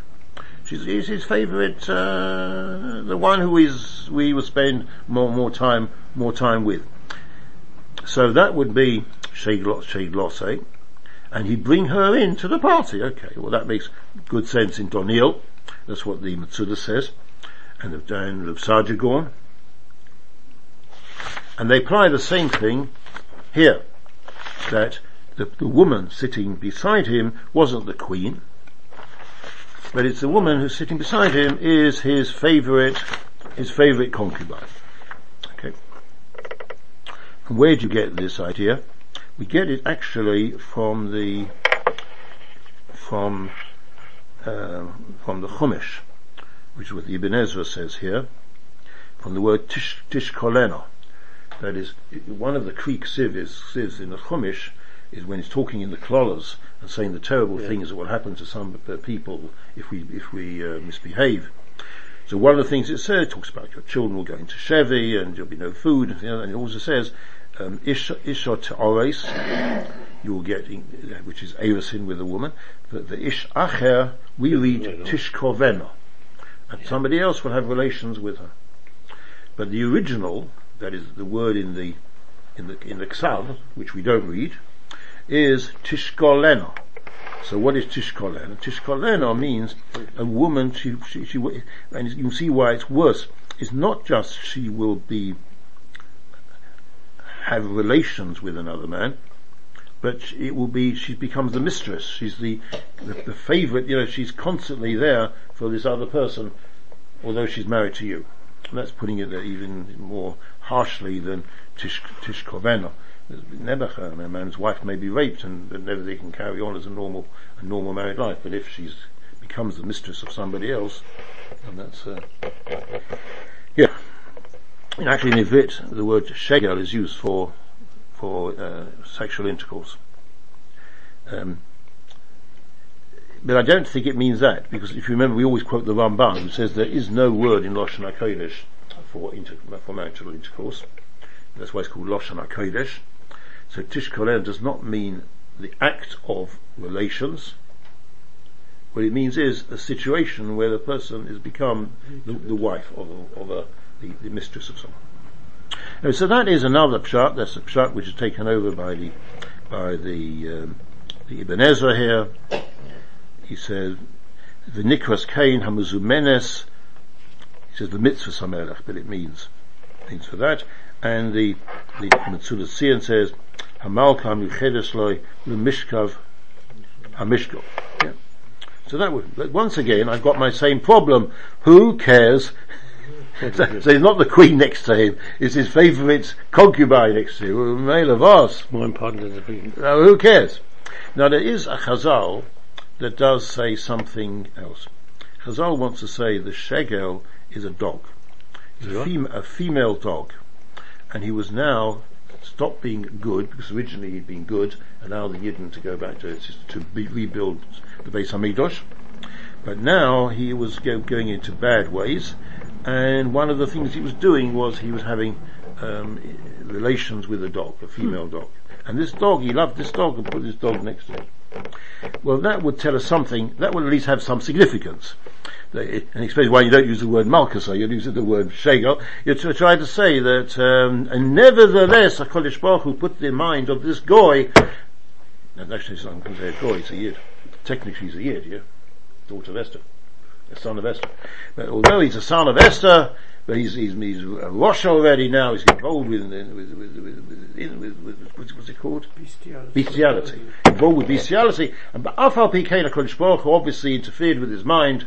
She's, she's his favorite, uh, the one who is, we will spend more, more time, more time with. So that would be Sheglose and he'd bring her in to the party. Okay, well that makes good sense in Doniel. That's what the Matsuda says. And the, and the Saadia Gaon. And they apply the same thing here. That the, the woman sitting beside him wasn't the queen, but it's the woman who's sitting beside him is his favorite, his favorite concubine. Okay. And where do you get this idea? We get it actually from the from uh, from the Chumash, which is what the Ibn Ezra says here, from the word tish, tishkolena. That is, one of the Greek civs in the Chumash is when he's talking in the klolas and saying the terrible things that will happen to some uh, people if we if we uh, misbehave. So one of the things it says talks about your children will go into Chevy and there'll be no food, and, you know, and it also says um, isha isha you will get, in, which is erosin with a woman. The, the ish acher we lead tishkovena, and somebody else will have relations with her. But the original, that is the word in the in the in the ksav, which we don't read, is tishkolena. So what is tishkolena? Tishkolena means a woman. She, she, she, and you can see why it's worse. It's not just she will be have relations with another man, but it will be she becomes the mistress. She's the the, the favorite. You know, she's constantly there for this other person, although she's married to you. And that's putting it there even more harshly than tish tishkovena. Nebuchadnezzar, a man's wife may be raped and but never they can carry on as a normal, a normal married life. But if she's becomes the mistress of somebody else, and that's, uh, yeah. And actually in Ivrit, the word shegel is used for, for, uh, sexual intercourse. Um, but I don't think it means that, because if you remember, we always quote the Ramban, who says there is no word in Lashon HaKodesh for, inter- for marital intercourse. That's why it's called Lashon HaKodesh. So Tish Kolen does not mean the act of relations. What it means is a situation where the person has become the, the wife of, of a, the, the mistress of someone. Now, so that is another pshat. That's a pshat which is taken over by the by the um, the Ibn Ezra here. He says the Nikras Kain Hamuzumenes. He says the mitzvah samelech, but it means means for that. And the the Mitzuda Tzion says Hamalka Michedes Loi Mishkav Hamishkov. Yeah. So that would, once again, I've got my same problem. Who cares? [laughs] so, so it's not the queen next to him, it's his favourite concubine next to him, male of us. More important than the queen. Now who cares? Now there is a chazal that does say something else. Chazal wants to say the shegel is a dog. It's a, fem- a female dog. And he was now stopped being good, because originally he'd been good, and now the Yidden to go back to, to be, rebuild the Beis Hamikdash. But now he was go, going into bad ways, and one of the things he was doing was he was having um, relations with a dog, a female dog. And this dog, he loved this dog and put this dog next to him. Well, that would tell us something, that would at least have some significance. And explains why you don't use the word Malchus, you use the word Shegel. You're tr- trying to say that, um, and nevertheless, HaKadosh Baruch Hu put the mind of this goy, and actually it's not a goy, it's a Yid. Technically he's a Yid, yeah? Daughter of Esther. A son of Esther. But although he's a son of Esther, but he's, he's, he's a Rosh already now, he's involved with, with, with, with, with, with, what's, it called? Bestiality. bestiality. Involved with bestiality. And but Afal HaKadosh Baruch obviously interfered with his mind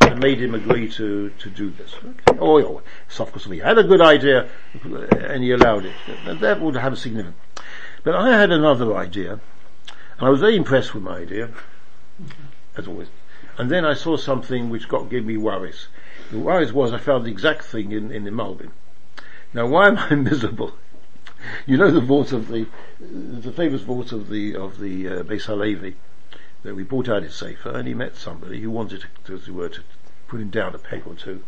and made him agree to, to do this. Okay. Oh, so of course he had a good idea and he allowed it. That, that would have a significance. But I had another idea and I was very impressed with my idea, as always. And then I saw something which got gave me worries. The worries was I found the exact thing in, in the Malbim. Now why am I [laughs] miserable? You know the vault of the, the famous vault of the, of the, uh, Beis Halevi, that we brought out his safer and he met somebody who wanted to, as it were, to put him down a peg or two.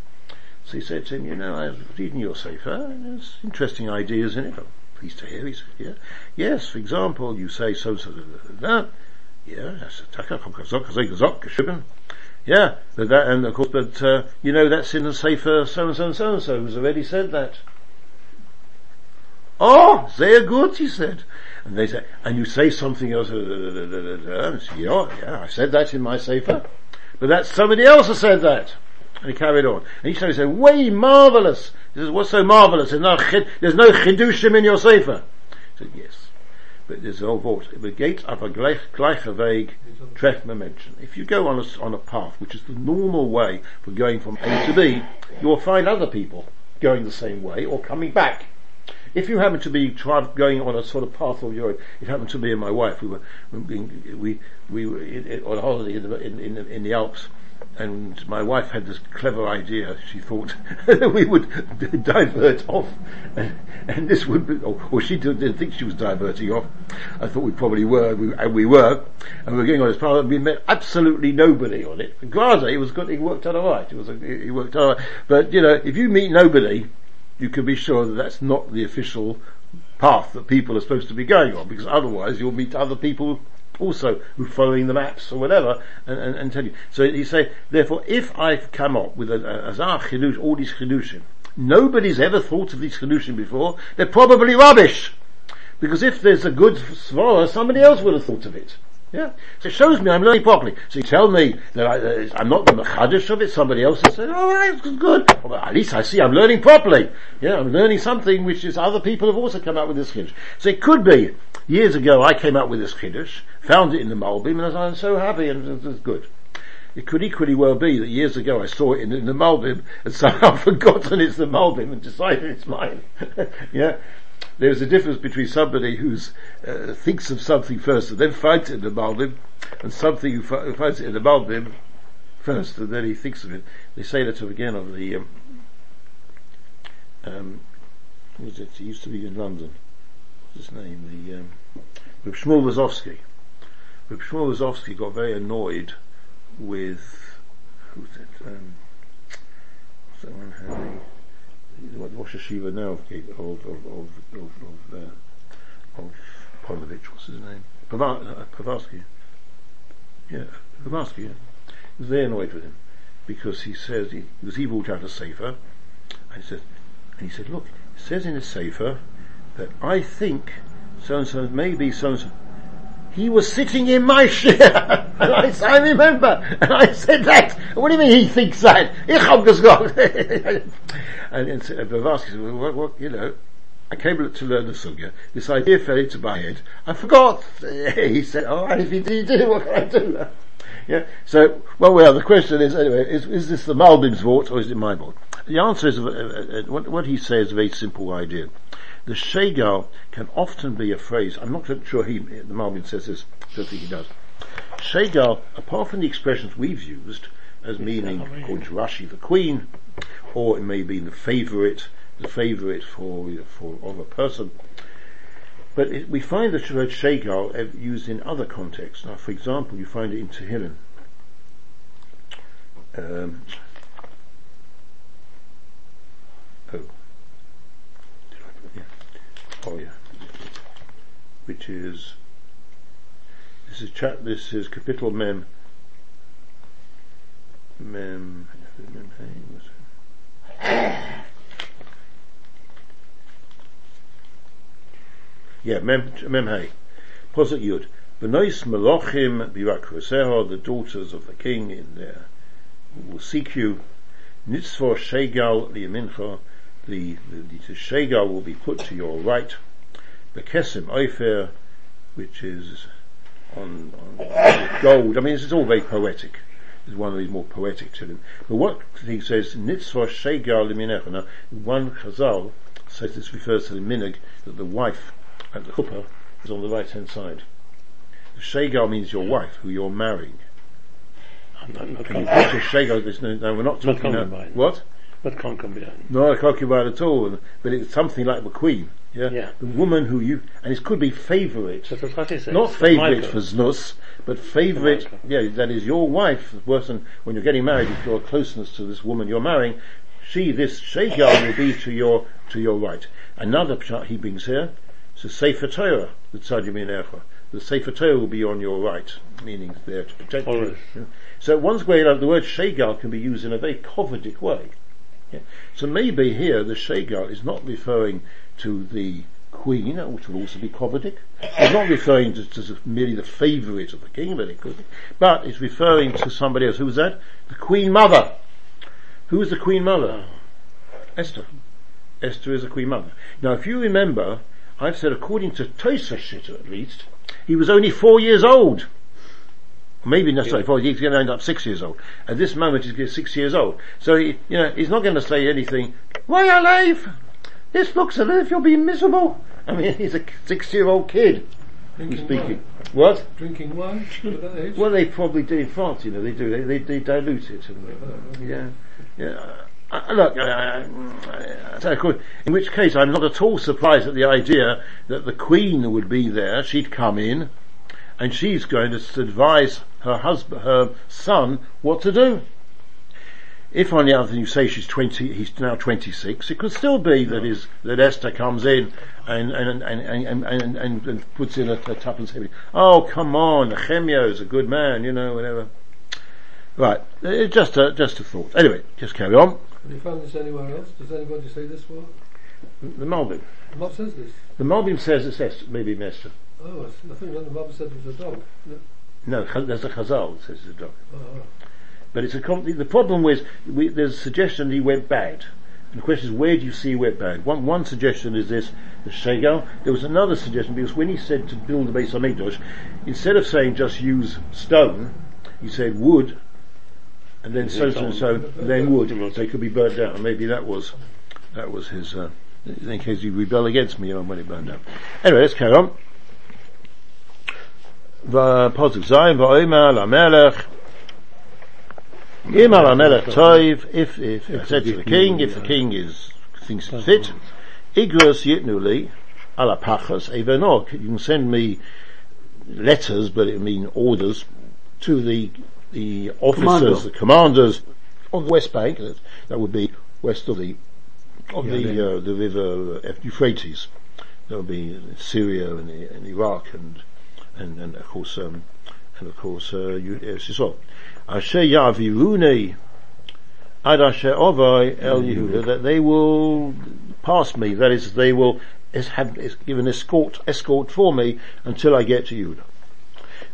So he said to him, you know, I was reading your safer and there's interesting ideas in it. I'm pleased to hear. He said, yeah. Yes, for example, you say so, so, that. Yeah, that's a yeah, but that, and of course, but, uh, you know, that's in the safer so and so and so and so who's already said that. Oh, sehr good, he said. And they say, and you say something else, uh, uh, uh, yeah, yeah, I said that in my safer. But that somebody else has said that. And he carried on. And each time he said, way marvelous. He says, what's so marvelous? There's no, there's no chidushim in your sefer. He said, yes. But there's all vote. The gate of a gleiche weg treff mention. If you go on a, on a path, which is the normal way for going from A to B, you'll find other people going the same way or coming back. If you happen to be going on a sort of path of own, it happened to me and my wife. We were we we were on holiday in the, in, in, in the Alps, and my wife had this clever idea. She thought [laughs] we would divert off, and, [laughs] and this would be, oh, or, she didn't think she was diverting off. I thought we probably were, we, and we were, and we were going on this path, and we met absolutely nobody on it. It was good, it worked out alright, it was, a, it worked out alright. But, you know, if you meet nobody, you can be sure that that's not the official path that people are supposed to be going on, because otherwise you'll meet other people also who are following the maps or whatever and, and, and tell you. So you say, therefore, if I've come up with a, azar chidush, all these chidushim, nobody's ever thought of these chidushim before, they're probably rubbish. Because if there's a good svara, somebody else would have thought of it. Yeah. So it shows me I'm learning properly. So you tell me that I, am not the machadish of it, somebody else has said, oh, right, good. Well, at least I see I'm learning properly. Yeah, I'm learning something which is other people have also come up with this chiddush. So it could be, years ago I came up with this chiddush, found it in the Malbim, and I was so happy and it's good. It could equally well be that years ago I saw it in, in the Malbim and somehow [laughs] forgotten it's the Malbim and decided it's mine. [laughs] yeah there's a difference between somebody who uh, thinks of something first and then finds it the Malbim, and something who, fi- who finds it the Malbim first and then he thinks of it. They say that again of the, um, um, what is it? He used to be in London. What's his name? The, um, Reb Shmuel Rozovsky. Shmuel Rozovsky got very annoyed with, who's it? Um, what's that one? Harry? What Rosh Hashiva now of of of of of, uh, of Ponevezh, what's his name? Povarsky. Yeah, Povarsky. Yeah. Very annoyed with him because he says he because he brought out a sefer and he said and he said, look, it says in the safer that I think so and so maybe so and so he was sitting in my chair. [laughs] and I, I remember. And I said that. What do you mean he thinks that? [laughs] Ich gesagt. [laughs] and, and Blavatsky said, well, what, what, you know, I came to learn the sugya. This idea fell into my head. I forgot. he said, all right, if you did, what can I do? Yeah. So, well, well, the question is anyway: is, is this the Malbim's vote or is it my vote? The answer is uh, uh, what, what he says is a very simple idea. The shegal can often be a phrase. I'm not sure he, the Malbim says this. I don't think he does. Shegal, apart from the expressions we've used as meaning, according to Rashi, the queen, or it may be the favourite, the favourite for for of a person. But it, we find the word shegal used in other contexts. Now, for example, you find it in Tehillim. Um, oh, Oh yeah. Which is this is chat. This is capital mem. Mem. mem yeah, mem mem hey. Posit yud. Benois melochim birakruseho, the daughters of the king in there will seek you. Nitzvah shegal liyamincha the, the, the Shegal will be put to your right. The Kesim Ofer, which is on, on gold. I mean, this is all very poetic. It's one of these more poetic to. But what he says, Nitzvah Shegal Liminecha. Now, one Chazal says this refers to the minig that the wife at the chuppah is on the right hand side. The Shegal means your wife, who you're marrying. Not, not, And con- Shegal, there's no, no, we're not Not talking about, concubine. what? not concubine. Not a concubine at all, but it's something like the queen. Yeah? Yeah. The woman who you, and it could be favourite. So that's what he says. Not favourite for znus, but favourite, yeah, that is your wife, the person, when you're getting married, if you're a closeness to this woman you're marrying, she, this Sheikh will be to your, to your right. Another pshat he brings here, a Sefer Torah, the Tzadim Echa. The Sefer Torah will be on your right, meaning there to protect you. Yeah. So once way, like, the word Shegal can be used in a very covedic way. Yeah. So maybe here the Shegal is not referring to the queen, which will also be covedic. It's not referring to, to merely the favourite of the king, but it could be. But it's referring to somebody else. Who's that? The queen mother. Who is the queen mother? Uh. Esther. Esther is the queen mother. Now if you remember, I've said according to Tosa Shitter at least, he was only four years old. Maybe not sorry, four, he's going to end up six years old. At this moment he's six years old. So he, you know, he's not going to say anything, why alive? This looks as if you'll be miserable. I mean, [laughs] he's a six year old kid Drinking speaking. wine. What? Drinking wine at that age. Well, they probably do in France, you know, they do, they, they, they dilute it. And, yeah, yeah. Uh, look, uh, in which case I'm not at all surprised at the idea that the Queen would be there, she'd come in, and she's going to advise her husband, her son, what to do. If on the other hand you say she's 20, he's now 26, it could still be that is, that Esther comes in and, and, and, and, and, and, puts in a, a tuppence heavy. Oh, come on, Nehemiah is a good man, you know, whatever. Right, it's just a, just a thought. Anyway, just carry on. Have you found this anywhere else? Does anybody say this word? The Malbim. What says this? The Malbim says it's Esther, maybe Esther. Oh, I think that the Bible said it was a dog. No. No, there's a Chazal that says it's a dog. Oh. But it's a the problem was we, there's a suggestion that he went bad. And the question is, where do you see he went bad? One, one suggestion is this, the Shegal. There was another suggestion because when he said to build the Beis Hamikdash, instead of saying just use stone, he said wood, and then so and so, then wood. It could be burnt down. Maybe that was that was his. Uh, in case you rebel against me when it burned down. Anyway, let's carry on. Pasuk Zayin va'omer lamelech Im al melech toiv, if, if, if said to the king, if the king is, thinks it fit, igros yitnu li, ala pachas, evenok, you can send me letters, but it mean orders, to the, the officers, the commanders on the West Bank, that, that would be west of the, of Yeah, the, uh, the river uh, Euphrates. That would be Syria and, and Iraq and, and, and of course, um, and of course, uh, yes, it's. Asher Yavirune Ad Asher Ovai El Yehuda, that they will pass me, that is, they will have is give an escort escort for me until I get to Yehuda.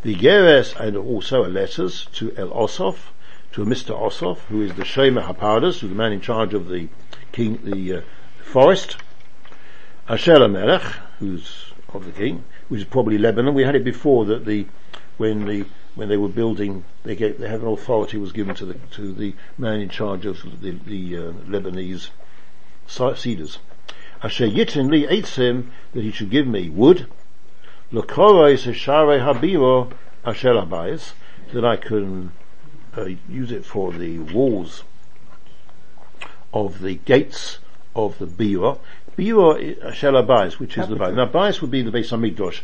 The Geres and also a letters to El Osoph, to Mr. Osoph, who is the Shema Hapadas, who's the man in charge of the king, the uh, forest. Asher Melech, who's of the king, which is probably Lebanon. We had it before that the when the when they were building, they gave they had an authority was given to the to the man in charge of the the uh, Lebanese cedars. Asher yitin li eitzim that he should give me wood. Lokoro share habiro asher abayis that I can uh, use it for the walls of the gates of the bira. Bira asher abayis, which is the bayis. Now bayis would be the Beis Hamikdash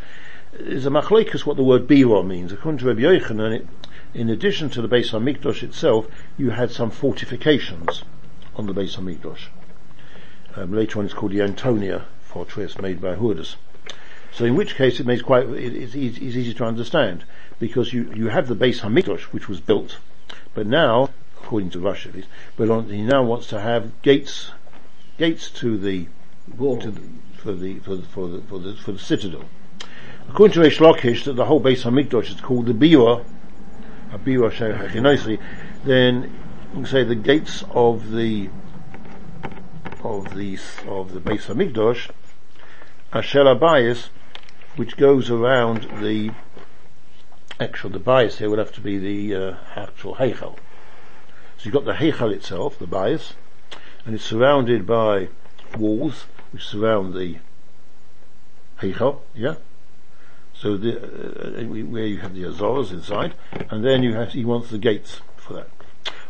is a machlekas what the word bira means. According to Rabbi Yochanan, it, in addition to the Beis Hamikdash itself, you had some fortifications on the Beis Hamikdash. Um, later on, it's called the Antonia fortress made by Hurdas. So, in which case, it makes quite it, it's, easy, it's easy to understand because you you have the Beis Hamikdash which was built, but now, according to Russia, at least, but on, he now wants to have gates gates to the to the, for the for the for the for the, for the citadel. According to Reish Lakish, that the whole Beis Hamikdash is called the Biwa, a Biwa Shechinosi, then you can say the gates of the of the of the Beis Hamikdash are Shel Abayis, which goes around the actual the bias here would have to be the uh, actual Heichal. So you've got the Heichal itself, the bias, and it's surrounded by walls which surround the Heichal, yeah? So the, uh, uh, where you have the Azores inside, and then you have, he wants the gates for that.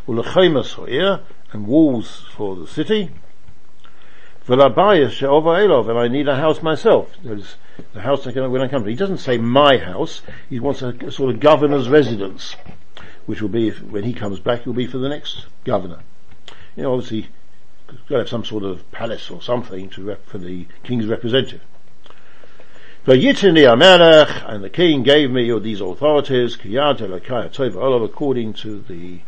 Ulechemas here, and walls for the city. And I need a house myself. That is the house I can, when I come to. He doesn't say my house, he wants a, a sort of governor's residence, which will be, if, when he comes back, it will be for the next governor. You know, obviously, got to have some sort of palace or something to rep, for the king's representative. Vayitini Amelech, and the king gave me these authorities, according to the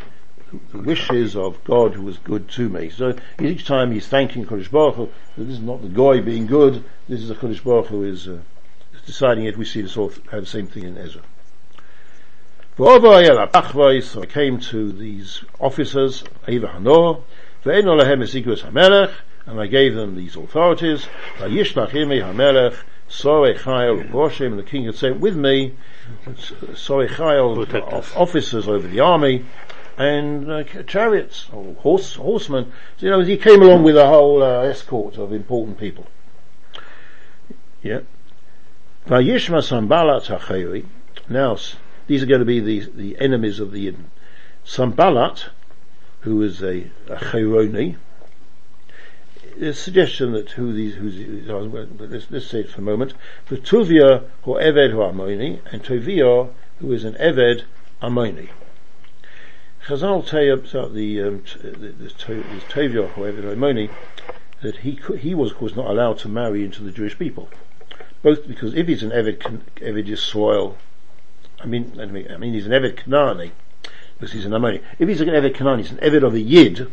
wishes of God who was good to me. So each time he's thanking Kodesh Baruch Hu, that this is not the goy being good, this is the Kodesh Baruch Hu is, uh, deciding it. We see this all have the same thing in Ezra. So I came to these officers, Eva Hanor, Ve'en Olahem Esikus HaMelech, and I gave them these authorities, Vayishlach Imi HaMelech, Sorei and the king had sent with me, of officers over the army, and uh, chariots, or horse, horsemen. So, you know, he came along with a whole uh, escort of important people. Yeah. Now, these are going to be the, the enemies of the Yidden. Sambalat, who is a, a Chayroni, a suggestion that who these, who's, let's, let's say it for a moment. The Tuvia, who Eved who Amoni, and Tovia, who is an Eved Amoni. Chazal tell you about the, um, t- the, the, Tovia, who Eved that he could, he was of course not allowed to marry into the Jewish people. Both because if he's an Eved, Eved I mean, I mean, he's an Eved Kanani, because he's an Amoni. If he's an Eved Kanani, he's an Eved of a Yid,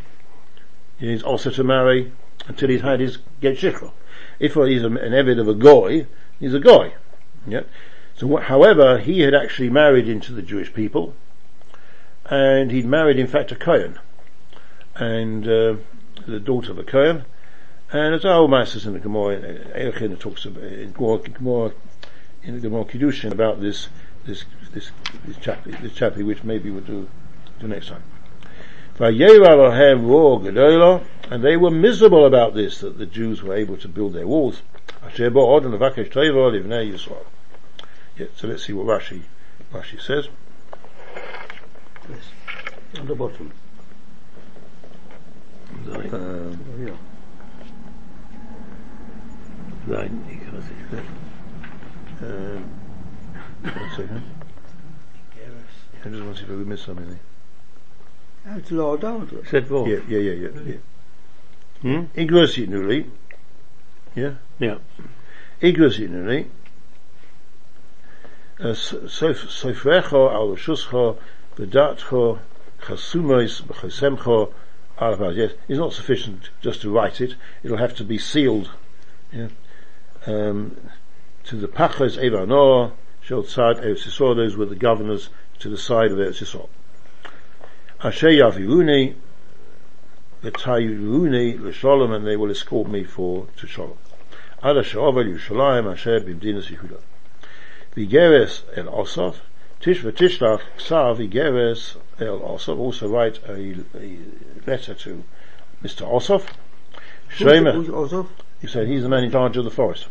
he's also to marry until he's had his get shikra. If he's an Eved of a goy, he's a goy. Yeah. So, however, he had actually married into the Jewish people, and he'd married, in fact, a Kohen, and uh, the daughter of a Kohen. And as our masters in the Gemara, Eichin talks about in Gemara, in the Gemara Kiddushin about this this this this chapter, this chapter, which maybe we'll do do next time. And they were miserable about this, that the Jews were able to build their walls. Yeah, so let's see what Rashi, Rashi says. Yes. On the bottom. Nein, Um, yeah. nein, ich kann es nicht. Um, one second. I just want to see if we missed something there. It's low down. Zet wo? Yeah, yeah, yeah, yeah. yeah. Hm? Ik was hier nu, Yeah? Ja. Ik was hier nu, Sofrecho al Shuscho, Vedatcho, Chasumois, Bechosemcho, Alabaz. Yes, it's not sufficient just to write it. It'll have to be sealed. Um, to the Pachas Evanor, Shel Tzad those were the governors to the side of Yisrael. Asher Yaviruni, V'tayiruni l'sholom, and they will escort me for to Sholom. Ad asher ovel Yerushalayim asher b'mdinas Yehuda. V'geres el Osaf, Tish v'tishlach ksav v'geres el Osaf, also write a, a letter to Mr. Osaf. Shremer, he said he's the man in charge of the forest.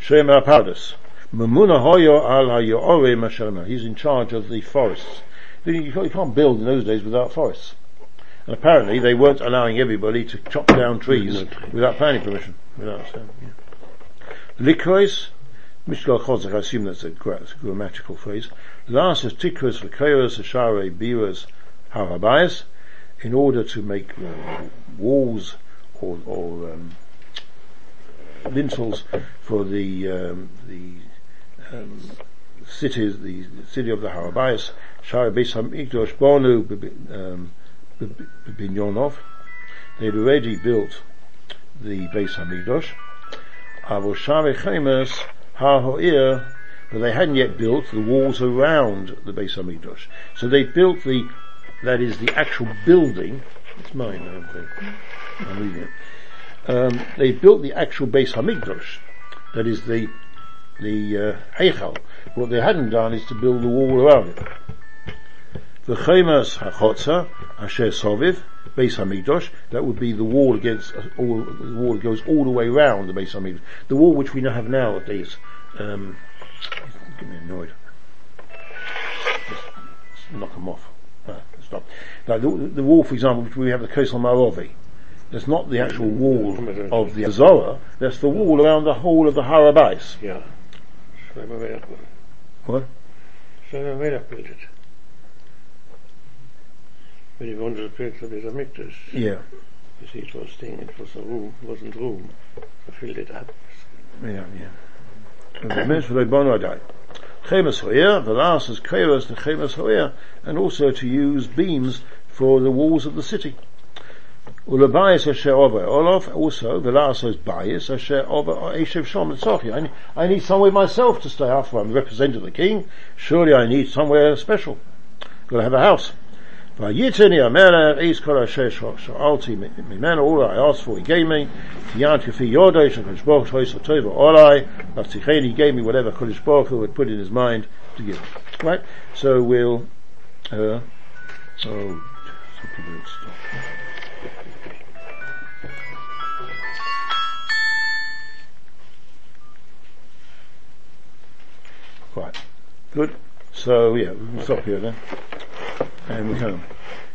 Shremer Apardus. Mamuna hoyo al hayoore. He's in charge of the forests. You can't you can't build in those days without forests. And apparently they weren't allowing everybody to chop down trees without planning permission. Without, so, yeah. Likrois, Mishgal Chozak, I assume that's a, grammatical phrase. Last is Tikros V'Koros Ashare Biras Harabayas, in order to make uh, walls or, or um, lintels for the um, the um, cities, the city of the Harabayas, Shara Beis Hamikdash Bonu um, Binyonov. They'd already built the Beis Hamikdash. Avoshare Chemes Ha Ho'ir, but they hadn't yet built the walls around the Beis Hamikdash. So they built the, that is the actual building. It's mine, I don't think. I'm reading it um, they built the actual Beis Hamikdash, that is the the uh, Heichal. What they hadn't done is to build the wall around it. The Chemas Hachotza Asher Soviv Beis Hamikdash. That would be the wall against all the wall that goes all the way around the Beis Hamikdash. The wall which we now have nowadays. Um, get me annoyed. Just knock them off. Right, stop. Now, the, the wall, for example, which we have the Kosel Maaravi, that's not the actual wall of the Zohar, that's the wall around the whole of the Harabais. Yeah. Melech. What? Schreiber Melech bildet. When you go to the of the Mikdash, Yeah, you see it was thing, it was a room, it wasn't room. I filled it up. yeah, yeah. And the mitzvah bonodai. Chemes ho'er, the last is kairos to chemes ho'er, and also to use beams for the walls of the city. Ulabayis asher over Olaf, also, the last is bias asher over Eshev Shom Tzorchi. I need, I need somewhere myself to stay after I'm representing the king. Surely I need somewhere special. Gotta have a house. Vayitini Amelech is kol asher sha'alti mimenu, all I asked for he gave me. Tiyant kafi yodesh and Baruch Hu Yisrael Tova Olai. Latzicheni he gave me whatever Kodesh Baruch Hu had put in his mind to give. Right? So we'll, uh, oh, stop. Right. Good. So yeah, we'll stop here then. And we home.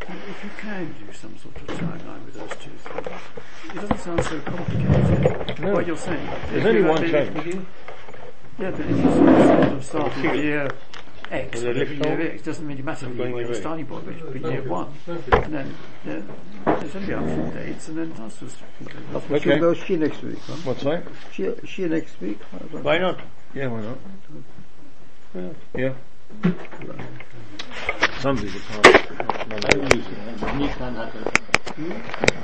If you can do some sort of timeline with those two things, it doesn't sound so complicated. No. What you're saying. There's only you one had- change. Yeah, but if you sort of start with year X, it whatever lift year off? X, doesn't really matter I'm where going you're away. starting point, but it could be year one. Thank. And then, yeah, there's only about four dates, and then that's just She'll Okay. go she next week, huh? What's that? She, she next week? I don't Why not? Yeah, why not? Yeah. Somebody's a part.